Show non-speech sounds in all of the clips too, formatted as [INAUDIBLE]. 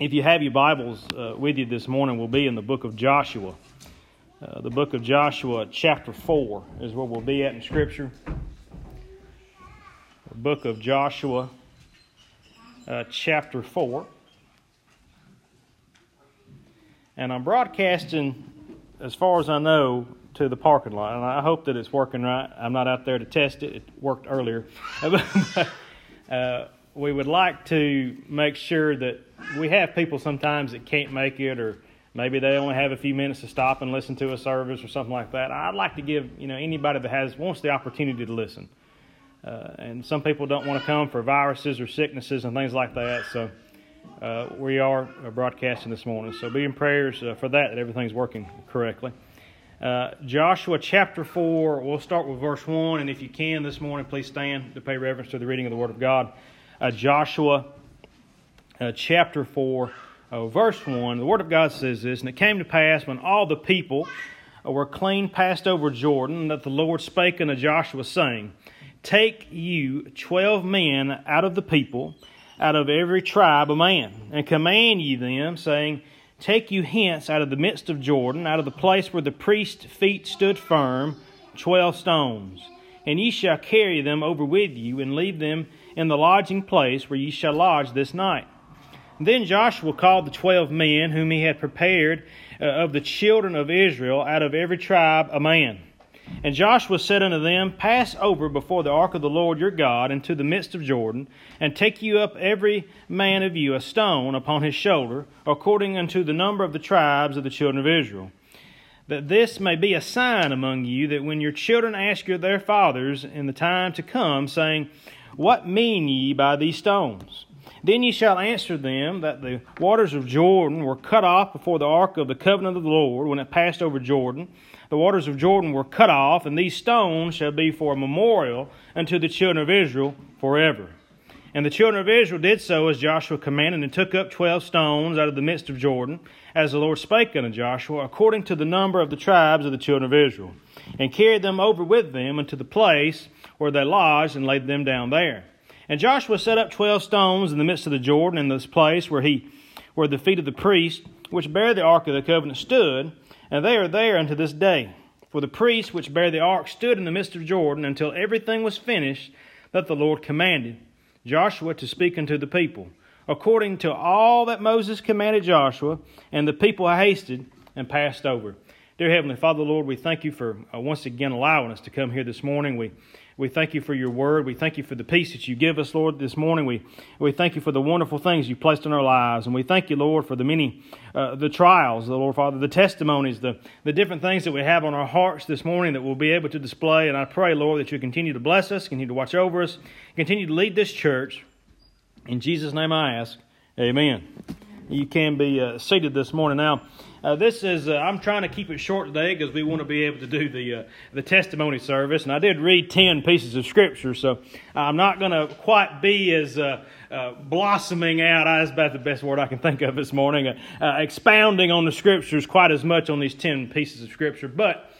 if you have your Bibles uh, with you this morning, we'll be in the book of Joshua. Uh, the book of Joshua, chapter 4, is where we'll be at in Scripture. The book of Joshua, uh, chapter 4. And I'm broadcasting, as far as I know, to the parking lot. And I hope that it's working right. I'm not out there to test it, it worked earlier. [LAUGHS] Uh, we would like to make sure that we have people sometimes that can't make it or maybe they only have a few minutes to stop and listen to a service or something like that. I'd like to give you know anybody that has wants the opportunity to listen. Uh, and some people don't want to come for viruses or sicknesses and things like that. So uh, we are broadcasting this morning. So be in prayers uh, for that that everything's working correctly. Uh, Joshua chapter 4, we'll start with verse 1. And if you can this morning, please stand to pay reverence to the reading of the Word of God. Uh, Joshua uh, chapter 4, uh, verse 1, the Word of God says this And it came to pass when all the people uh, were clean passed over Jordan, that the Lord spake unto Joshua, saying, Take you twelve men out of the people, out of every tribe a man, and command ye them, saying, Take you hence out of the midst of Jordan, out of the place where the priest's feet stood firm, twelve stones. And ye shall carry them over with you, and leave them in the lodging place where ye shall lodge this night. Then Joshua called the twelve men whom he had prepared uh, of the children of Israel out of every tribe a man. And Joshua said unto them, Pass over before the ark of the Lord your God into the midst of Jordan, and take you up every man of you a stone upon his shoulder, according unto the number of the tribes of the children of Israel. That this may be a sign among you, that when your children ask you their fathers in the time to come, saying, What mean ye by these stones? Then ye shall answer them that the waters of Jordan were cut off before the ark of the covenant of the Lord when it passed over Jordan. The waters of Jordan were cut off, and these stones shall be for a memorial unto the children of Israel forever. And the children of Israel did so as Joshua commanded, and took up twelve stones out of the midst of Jordan, as the Lord spake unto Joshua, according to the number of the tribes of the children of Israel, and carried them over with them unto the place where they lodged, and laid them down there. And Joshua set up twelve stones in the midst of the Jordan, in this place where he, where the feet of the priests, which bare the ark of the covenant, stood, and they are there unto this day. For the priests which bare the ark stood in the midst of Jordan until everything was finished that the Lord commanded Joshua to speak unto the people, according to all that Moses commanded Joshua, and the people hasted and passed over. Dear Heavenly Father, Lord, we thank you for uh, once again allowing us to come here this morning. We we thank you for your word. We thank you for the peace that you give us, Lord, this morning. We, we thank you for the wonderful things you've placed in our lives. And we thank you, Lord, for the many, uh, the trials, the Lord Father, the testimonies, the, the different things that we have on our hearts this morning that we'll be able to display. And I pray, Lord, that you continue to bless us, continue to watch over us, continue to lead this church. In Jesus' name I ask, amen. You can be uh, seated this morning. Now, uh, this is, uh, I'm trying to keep it short today because we want to be able to do the, uh, the testimony service. And I did read 10 pieces of scripture, so I'm not going to quite be as uh, uh, blossoming out, that's about the best word I can think of this morning, uh, expounding on the scriptures quite as much on these 10 pieces of scripture. But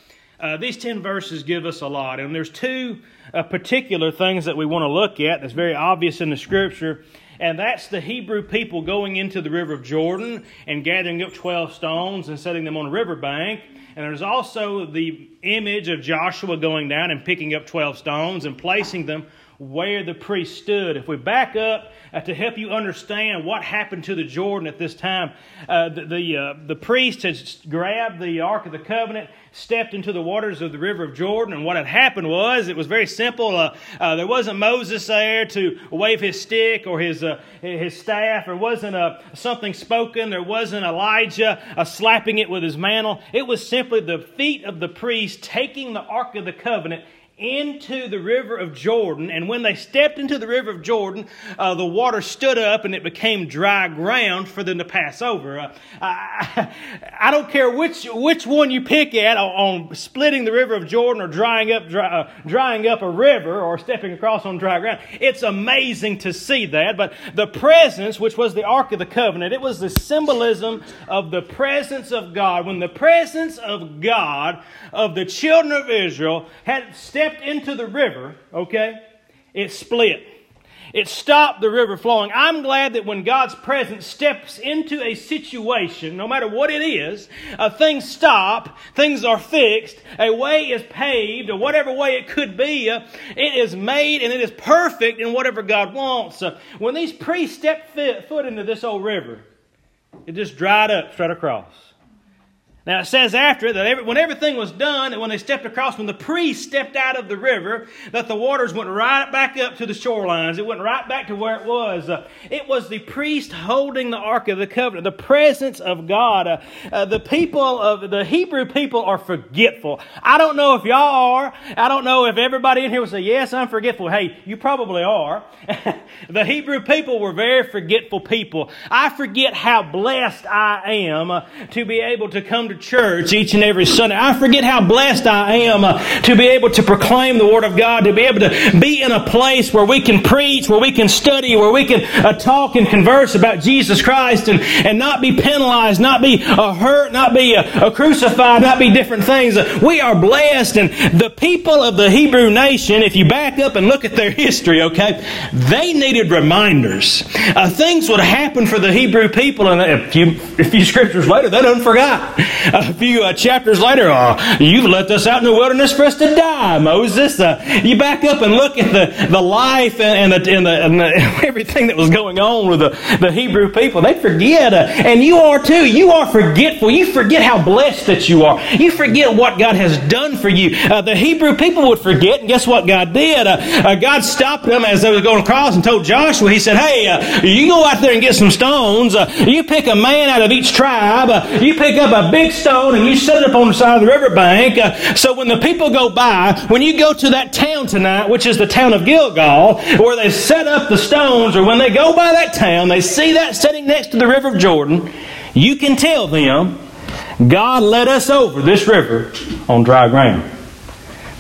these 10 verses give us a lot. And there's two particular things that we want to look at that's very obvious in the scripture and that's the Hebrew people going into the river of Jordan and gathering up 12 stones and setting them on a riverbank. And there's also the image of Joshua going down and picking up 12 stones and placing them where the priest stood. If we back up uh, to help you understand what happened to the Jordan at this time, uh, the the, uh, the priest had grabbed the Ark of the Covenant, stepped into the waters of the river of Jordan, and what had happened was it was very simple. Uh, uh, there wasn't Moses there to wave his stick or his uh, his staff. There wasn't a, something spoken. There wasn't Elijah slapping it with his mantle. It was simply the feet of the priest taking the Ark of the Covenant into the river of Jordan. And when they stepped into the river of Jordan, uh, the water stood up and it became dry ground for them to pass over. Uh, I, [LAUGHS] I, don't care which, which one you pick at on splitting the river of Jordan or drying up, dry, uh, drying up a river or stepping across on dry ground. It's amazing to see that. But the presence, which was the Ark of the Covenant, it was the symbolism of the presence of God. When the presence of God, of the children of Israel, had stepped stepped into the river, okay, it split. It stopped the river flowing. I'm glad that when God's presence steps into a situation, no matter what it is, uh, things stop, things are fixed, a way is paved, or whatever way it could be, uh, it is made and it is perfect in whatever God wants. Uh, when these priests stepped foot into this old river, it just dried up straight across. Now it says after that every, when everything was done, that when they stepped across, when the priest stepped out of the river, that the waters went right back up to the shorelines. It went right back to where it was. Uh, it was the priest holding the Ark of the Covenant, the presence of God. Uh, uh, the people of the Hebrew people are forgetful. I don't know if y'all are. I don't know if everybody in here will say, yes, I'm forgetful. Hey, you probably are. [LAUGHS] the Hebrew people were very forgetful people. I forget how blessed I am uh, to be able to come to church each and every Sunday. I forget how blessed I am uh, to be able to proclaim the Word of God, to be able to be in a place where we can preach, where we can study, where we can uh, talk and converse about Jesus Christ and, and not be penalized, not be uh, hurt, not be uh, crucified, not be different things. we are blessed. And the people of the Hebrew nation, if you back up and look at their history, okay, they needed reminders. Uh, things would happen for the Hebrew people, and a few, a few scriptures later, they done forgot a few uh, chapters later, oh, you've left us out in the wilderness for us to die, Moses. Uh, you back up and look at the, the life and, and, the, and, the, and the, [LAUGHS] everything that was going on with the, the Hebrew people. They forget, uh, and you are too. You are forgetful. You forget how blessed that you are. You forget what God has done for you. Uh, the Hebrew people would forget, and guess what God did? Uh, uh, God stopped them as they were going across and told Joshua, He said, Hey, you go out there and get some stones. you pick a man out of each tribe. you pick up a big stone and you set it up on the side of the riverbank. Uh, so when the people go by, when you go to that town tonight, which is the town of Gilgal, where they set up the stones, or when they go by that town, they see that sitting next to the river of Jordan, you can tell them, God led us over this river on dry ground.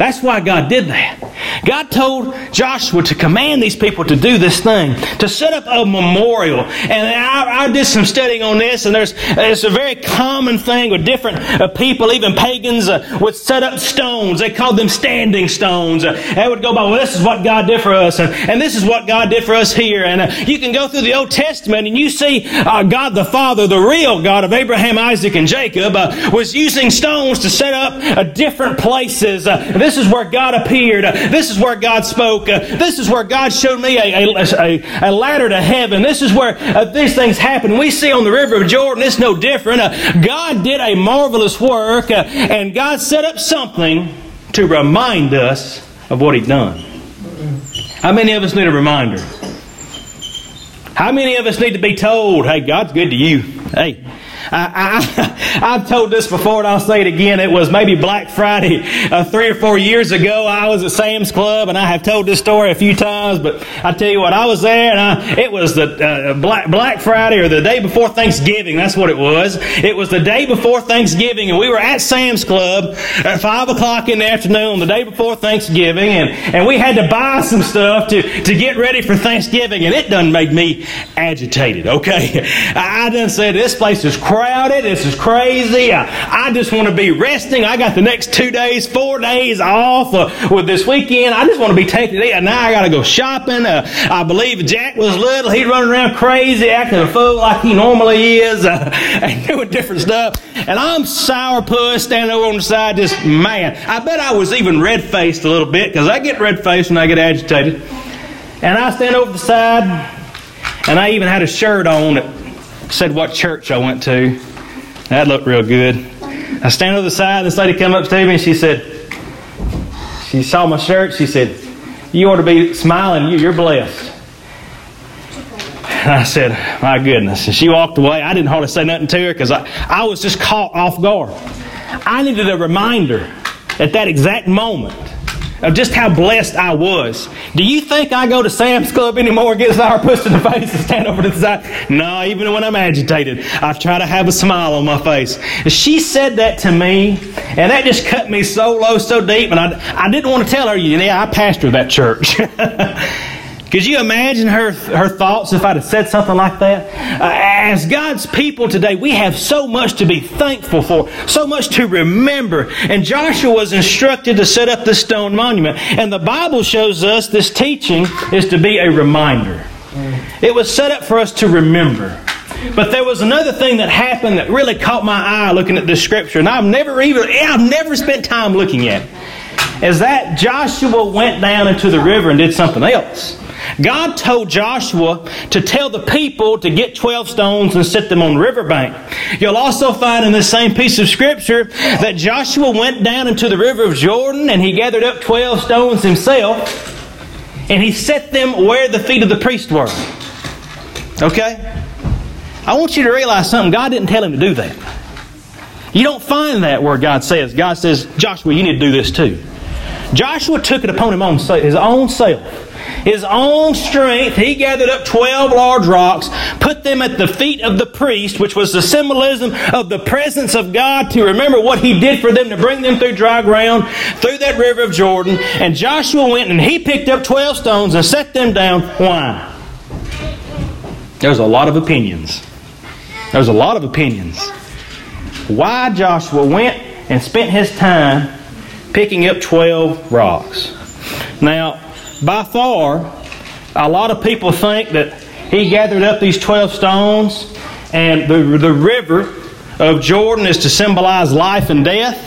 That's why God did that. God told Joshua to command these people to do this thing, to set up a memorial. And I, I did some studying on this, and there's it's a very common thing with different uh, people, even pagans, uh, would set up stones. They called them standing stones. Uh, they would go by, well, this is what God did for us, and, and this is what God did for us here. And uh, you can go through the Old Testament and you see uh, God the Father, the real God of Abraham, Isaac, and Jacob, uh, was using stones to set up different places. this this is where God appeared. This is where God spoke. This is where God showed me a, a, a ladder to heaven. This is where uh, these things happen. We see on the river of Jordan, it's no different. Uh, God did a marvelous work, uh, and God set up something to remind us of what He'd done. How many of us need a reminder? How many of us need to be told, hey, God's good to you? Hey, I, I, [LAUGHS] have told this before and I'll say it again. It was maybe Black Friday uh, three or four years ago. I was at Sam's Club and I have told this story a few times, but I tell you what, I was there and I, it was the uh, Black, Black Friday or the day before Thanksgiving. That's what it was. It was the day before Thanksgiving and we were at Sam's Club at five o'clock in the afternoon the day before Thanksgiving and, and we had to buy some stuff to, to get ready for Thanksgiving and it done made me agitated, okay? [LAUGHS] I, I done said this place is crowded. This is crazy. I, I just want to be resting. I got the next two days, four days off uh, with this weekend. I just want to be taking it. Now I got to go shopping. Uh, I believe Jack was little. He'd running around crazy, acting a fool like he normally is, uh, [LAUGHS] and doing different stuff. And I'm sourpuss standing over on the side, just man. I bet I was even red faced a little bit because I get red faced when I get agitated. And I stand over the side, and I even had a shirt on said what church I went to. That looked real good. I stand on the side, this lady come up to me and she said, she saw my shirt, she said, You ought to be smiling, you, you're blessed. And I said, My goodness. And she walked away. I didn't hardly say nothing to her because I, I was just caught off guard. I needed a reminder at that exact moment of just how blessed I was. Do you think I go to Sam's Club anymore get sourpuss in the face and stand over to the side? No, even when I'm agitated, I try to have a smile on my face. She said that to me, and that just cut me so low, so deep, and I, I didn't want to tell her, yeah, I pastor that church. [LAUGHS] Could you imagine her, her thoughts if I'd have said something like that? Uh, as God's people today, we have so much to be thankful for, so much to remember. And Joshua was instructed to set up this stone monument. And the Bible shows us this teaching is to be a reminder. It was set up for us to remember. But there was another thing that happened that really caught my eye looking at this scripture, and I've never even I've never spent time looking at. It, is that Joshua went down into the river and did something else. God told Joshua to tell the people to get 12 stones and set them on the riverbank. You'll also find in this same piece of scripture that Joshua went down into the river of Jordan and he gathered up 12 stones himself and he set them where the feet of the priest were. Okay? I want you to realize something. God didn't tell him to do that. You don't find that where God says, God says, Joshua, you need to do this too. Joshua took it upon him on his own self his own strength, he gathered up 12 large rocks, put them at the feet of the priest, which was the symbolism of the presence of God to remember what he did for them to bring them through dry ground, through that river of Jordan. And Joshua went and he picked up 12 stones and set them down. Why? There's a lot of opinions. There's a lot of opinions. Why Joshua went and spent his time picking up 12 rocks. Now, by far, a lot of people think that he gathered up these 12 stones and the, the river of Jordan is to symbolize life and death.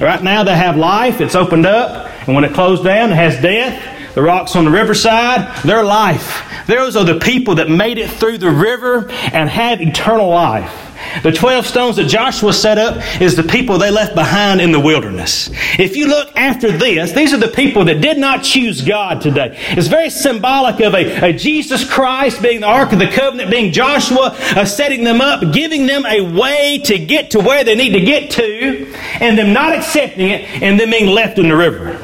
Right now they have life, it's opened up, and when it closed down, it has death. The rocks on the riverside, they're life. Those are the people that made it through the river and had eternal life. The 12 stones that Joshua set up is the people they left behind in the wilderness. If you look after this, these are the people that did not choose God today. It's very symbolic of a, a Jesus Christ being the Ark of the Covenant, being Joshua, uh, setting them up, giving them a way to get to where they need to get to, and them not accepting it, and them being left in the river,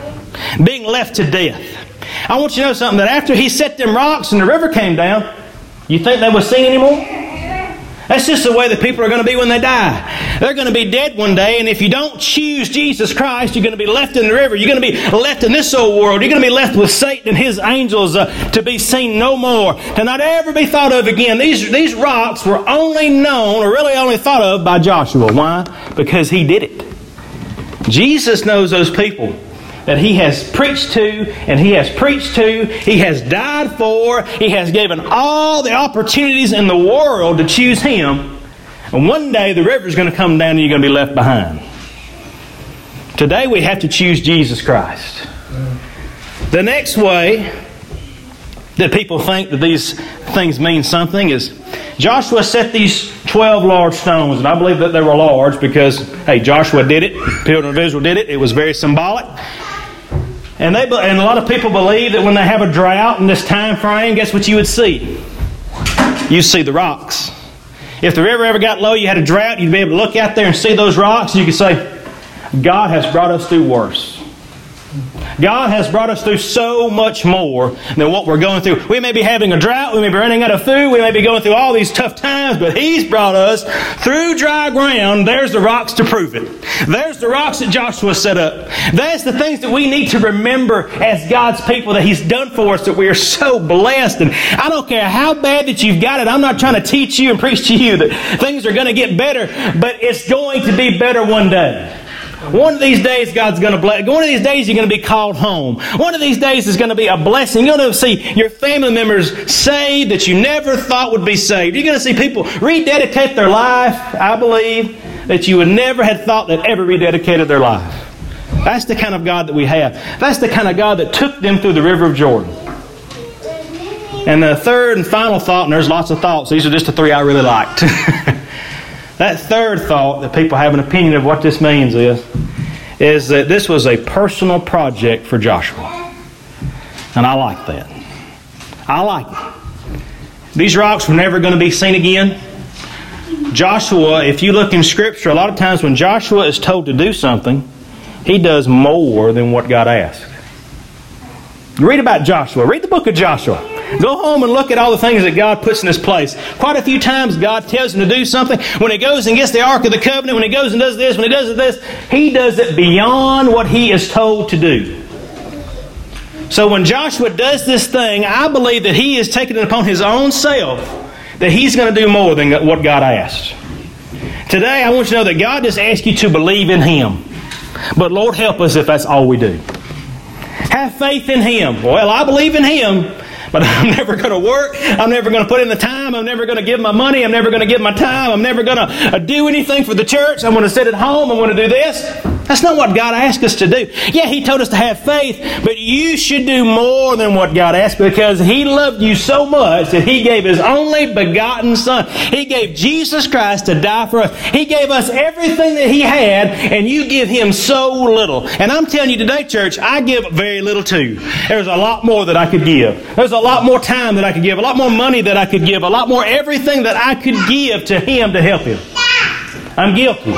being left to death. I want you to know something that after he set them rocks and the river came down, you think they were sing anymore? That's just the way that people are going to be when they die. They're going to be dead one day, and if you don't choose Jesus Christ, you're going to be left in the river. You're going to be left in this old world. You're going to be left with Satan and his angels uh, to be seen no more, to not ever be thought of again. These, these rocks were only known, or really only thought of, by Joshua. Why? Because he did it. Jesus knows those people that he has preached to and he has preached to, he has died for, he has given all the opportunities in the world to choose him. And one day the river is going to come down and you're going to be left behind. Today we have to choose Jesus Christ. The next way that people think that these things mean something is Joshua set these 12 large stones, and I believe that they were large because, hey, Joshua did it, the children of Israel did it. It was very symbolic. And, they, and a lot of people believe that when they have a drought in this time frame, guess what you would see? You see the rocks. If the river ever got low, you had a drought, you'd be able to look out there and see those rocks, and you could say, God has brought us through worse. God has brought us through so much more than what we're going through. We may be having a drought, we may be running out of food, we may be going through all these tough times, but He's brought us through dry ground. There's the rocks to prove it. There's the rocks that Joshua set up. That's the things that we need to remember as God's people that He's done for us, that we are so blessed. And I don't care how bad that you've got it, I'm not trying to teach you and preach to you that things are going to get better, but it's going to be better one day. One of these days, God's going to bless. One of these days, you're going to be called home. One of these days is going to be a blessing. You're going to see your family members saved that you never thought would be saved. You're going to see people rededicate their life, I believe, that you would never have thought that ever rededicated their life. That's the kind of God that we have. That's the kind of God that took them through the river of Jordan. And the third and final thought, and there's lots of thoughts, these are just the three I really liked. [LAUGHS] That third thought that people have an opinion of what this means is, is that this was a personal project for Joshua. And I like that. I like it. These rocks were never going to be seen again. Joshua, if you look in Scripture, a lot of times when Joshua is told to do something, he does more than what God asked. Read about Joshua. Read the book of Joshua. Go home and look at all the things that God puts in His place. Quite a few times God tells him to do something. When he goes and gets the Ark of the Covenant, when he goes and does this, when he does this, he does it beyond what he is told to do. So when Joshua does this thing, I believe that he is taking it upon his own self that he's going to do more than what God asked. Today, I want you to know that God just asked you to believe in him. But Lord, help us if that's all we do. Have faith in him. Well, I believe in him, but [LAUGHS] I'm never going to work. I'm never going to put in the time. I'm never going to give my money. I'm never going to give my time. I'm never going to uh, do anything for the church. I'm going to sit at home. I'm going to do this. That's not what God asked us to do. Yeah, He told us to have faith, but you should do more than what God asked because He loved you so much that He gave His only begotten Son. He gave Jesus Christ to die for us. He gave us everything that He had, and you give Him so little. And I'm telling you today, church, I give very little too. There's a lot more that I could give. There's a lot more time that I could give, a lot more money that I could give, a lot more everything that I could give to Him to help Him. I'm guilty.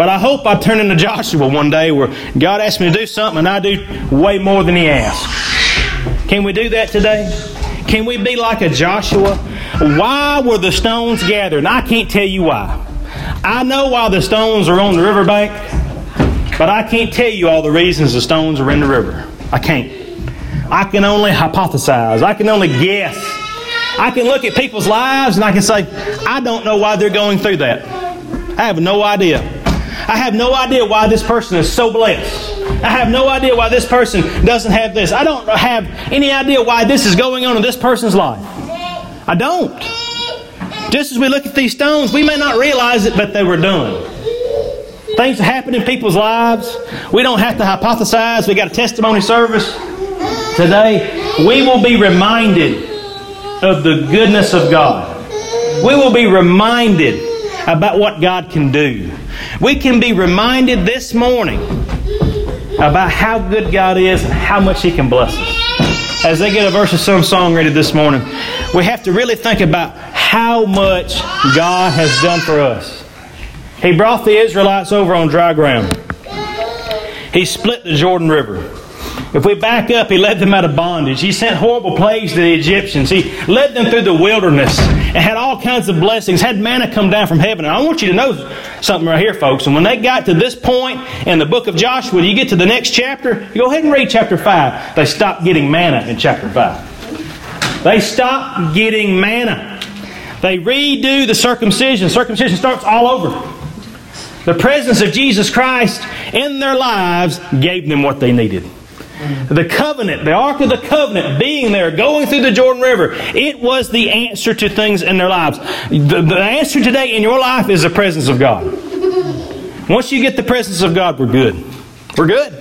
But I hope I turn into Joshua one day where God asks me to do something and I do way more than He asks. Can we do that today? Can we be like a Joshua? Why were the stones gathered? And I can't tell you why. I know why the stones are on the riverbank, but I can't tell you all the reasons the stones are in the river. I can't. I can only hypothesize. I can only guess. I can look at people's lives and I can say, I don't know why they're going through that. I have no idea. I have no idea why this person is so blessed. I have no idea why this person doesn't have this. I don't have any idea why this is going on in this person's life. I don't. Just as we look at these stones, we may not realize it, but they were done. Things happen in people's lives. We don't have to hypothesize. We got a testimony service today. We will be reminded of the goodness of God. We will be reminded about what God can do. We can be reminded this morning about how good God is and how much He can bless us. As they get a verse of some song ready this morning, we have to really think about how much God has done for us. He brought the Israelites over on dry ground. He split the Jordan River. If we back up, he led them out of bondage. He sent horrible plagues to the Egyptians. He led them through the wilderness and had all kinds of blessings, had manna come down from heaven. And I want you to know something right here, folks. And when they got to this point in the book of Joshua, you get to the next chapter, you go ahead and read chapter 5. They stopped getting manna in chapter 5. They stopped getting manna. They redo the circumcision. Circumcision starts all over. The presence of Jesus Christ in their lives gave them what they needed. The covenant, the Ark of the Covenant being there, going through the Jordan River, it was the answer to things in their lives. The, the answer today in your life is the presence of God. Once you get the presence of God, we're good. We're good.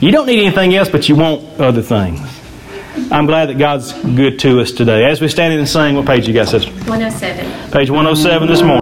You don't need anything else, but you want other things. I'm glad that God's good to us today. As we stand and sing, what page you got, sister? 107. Page 107 this morning.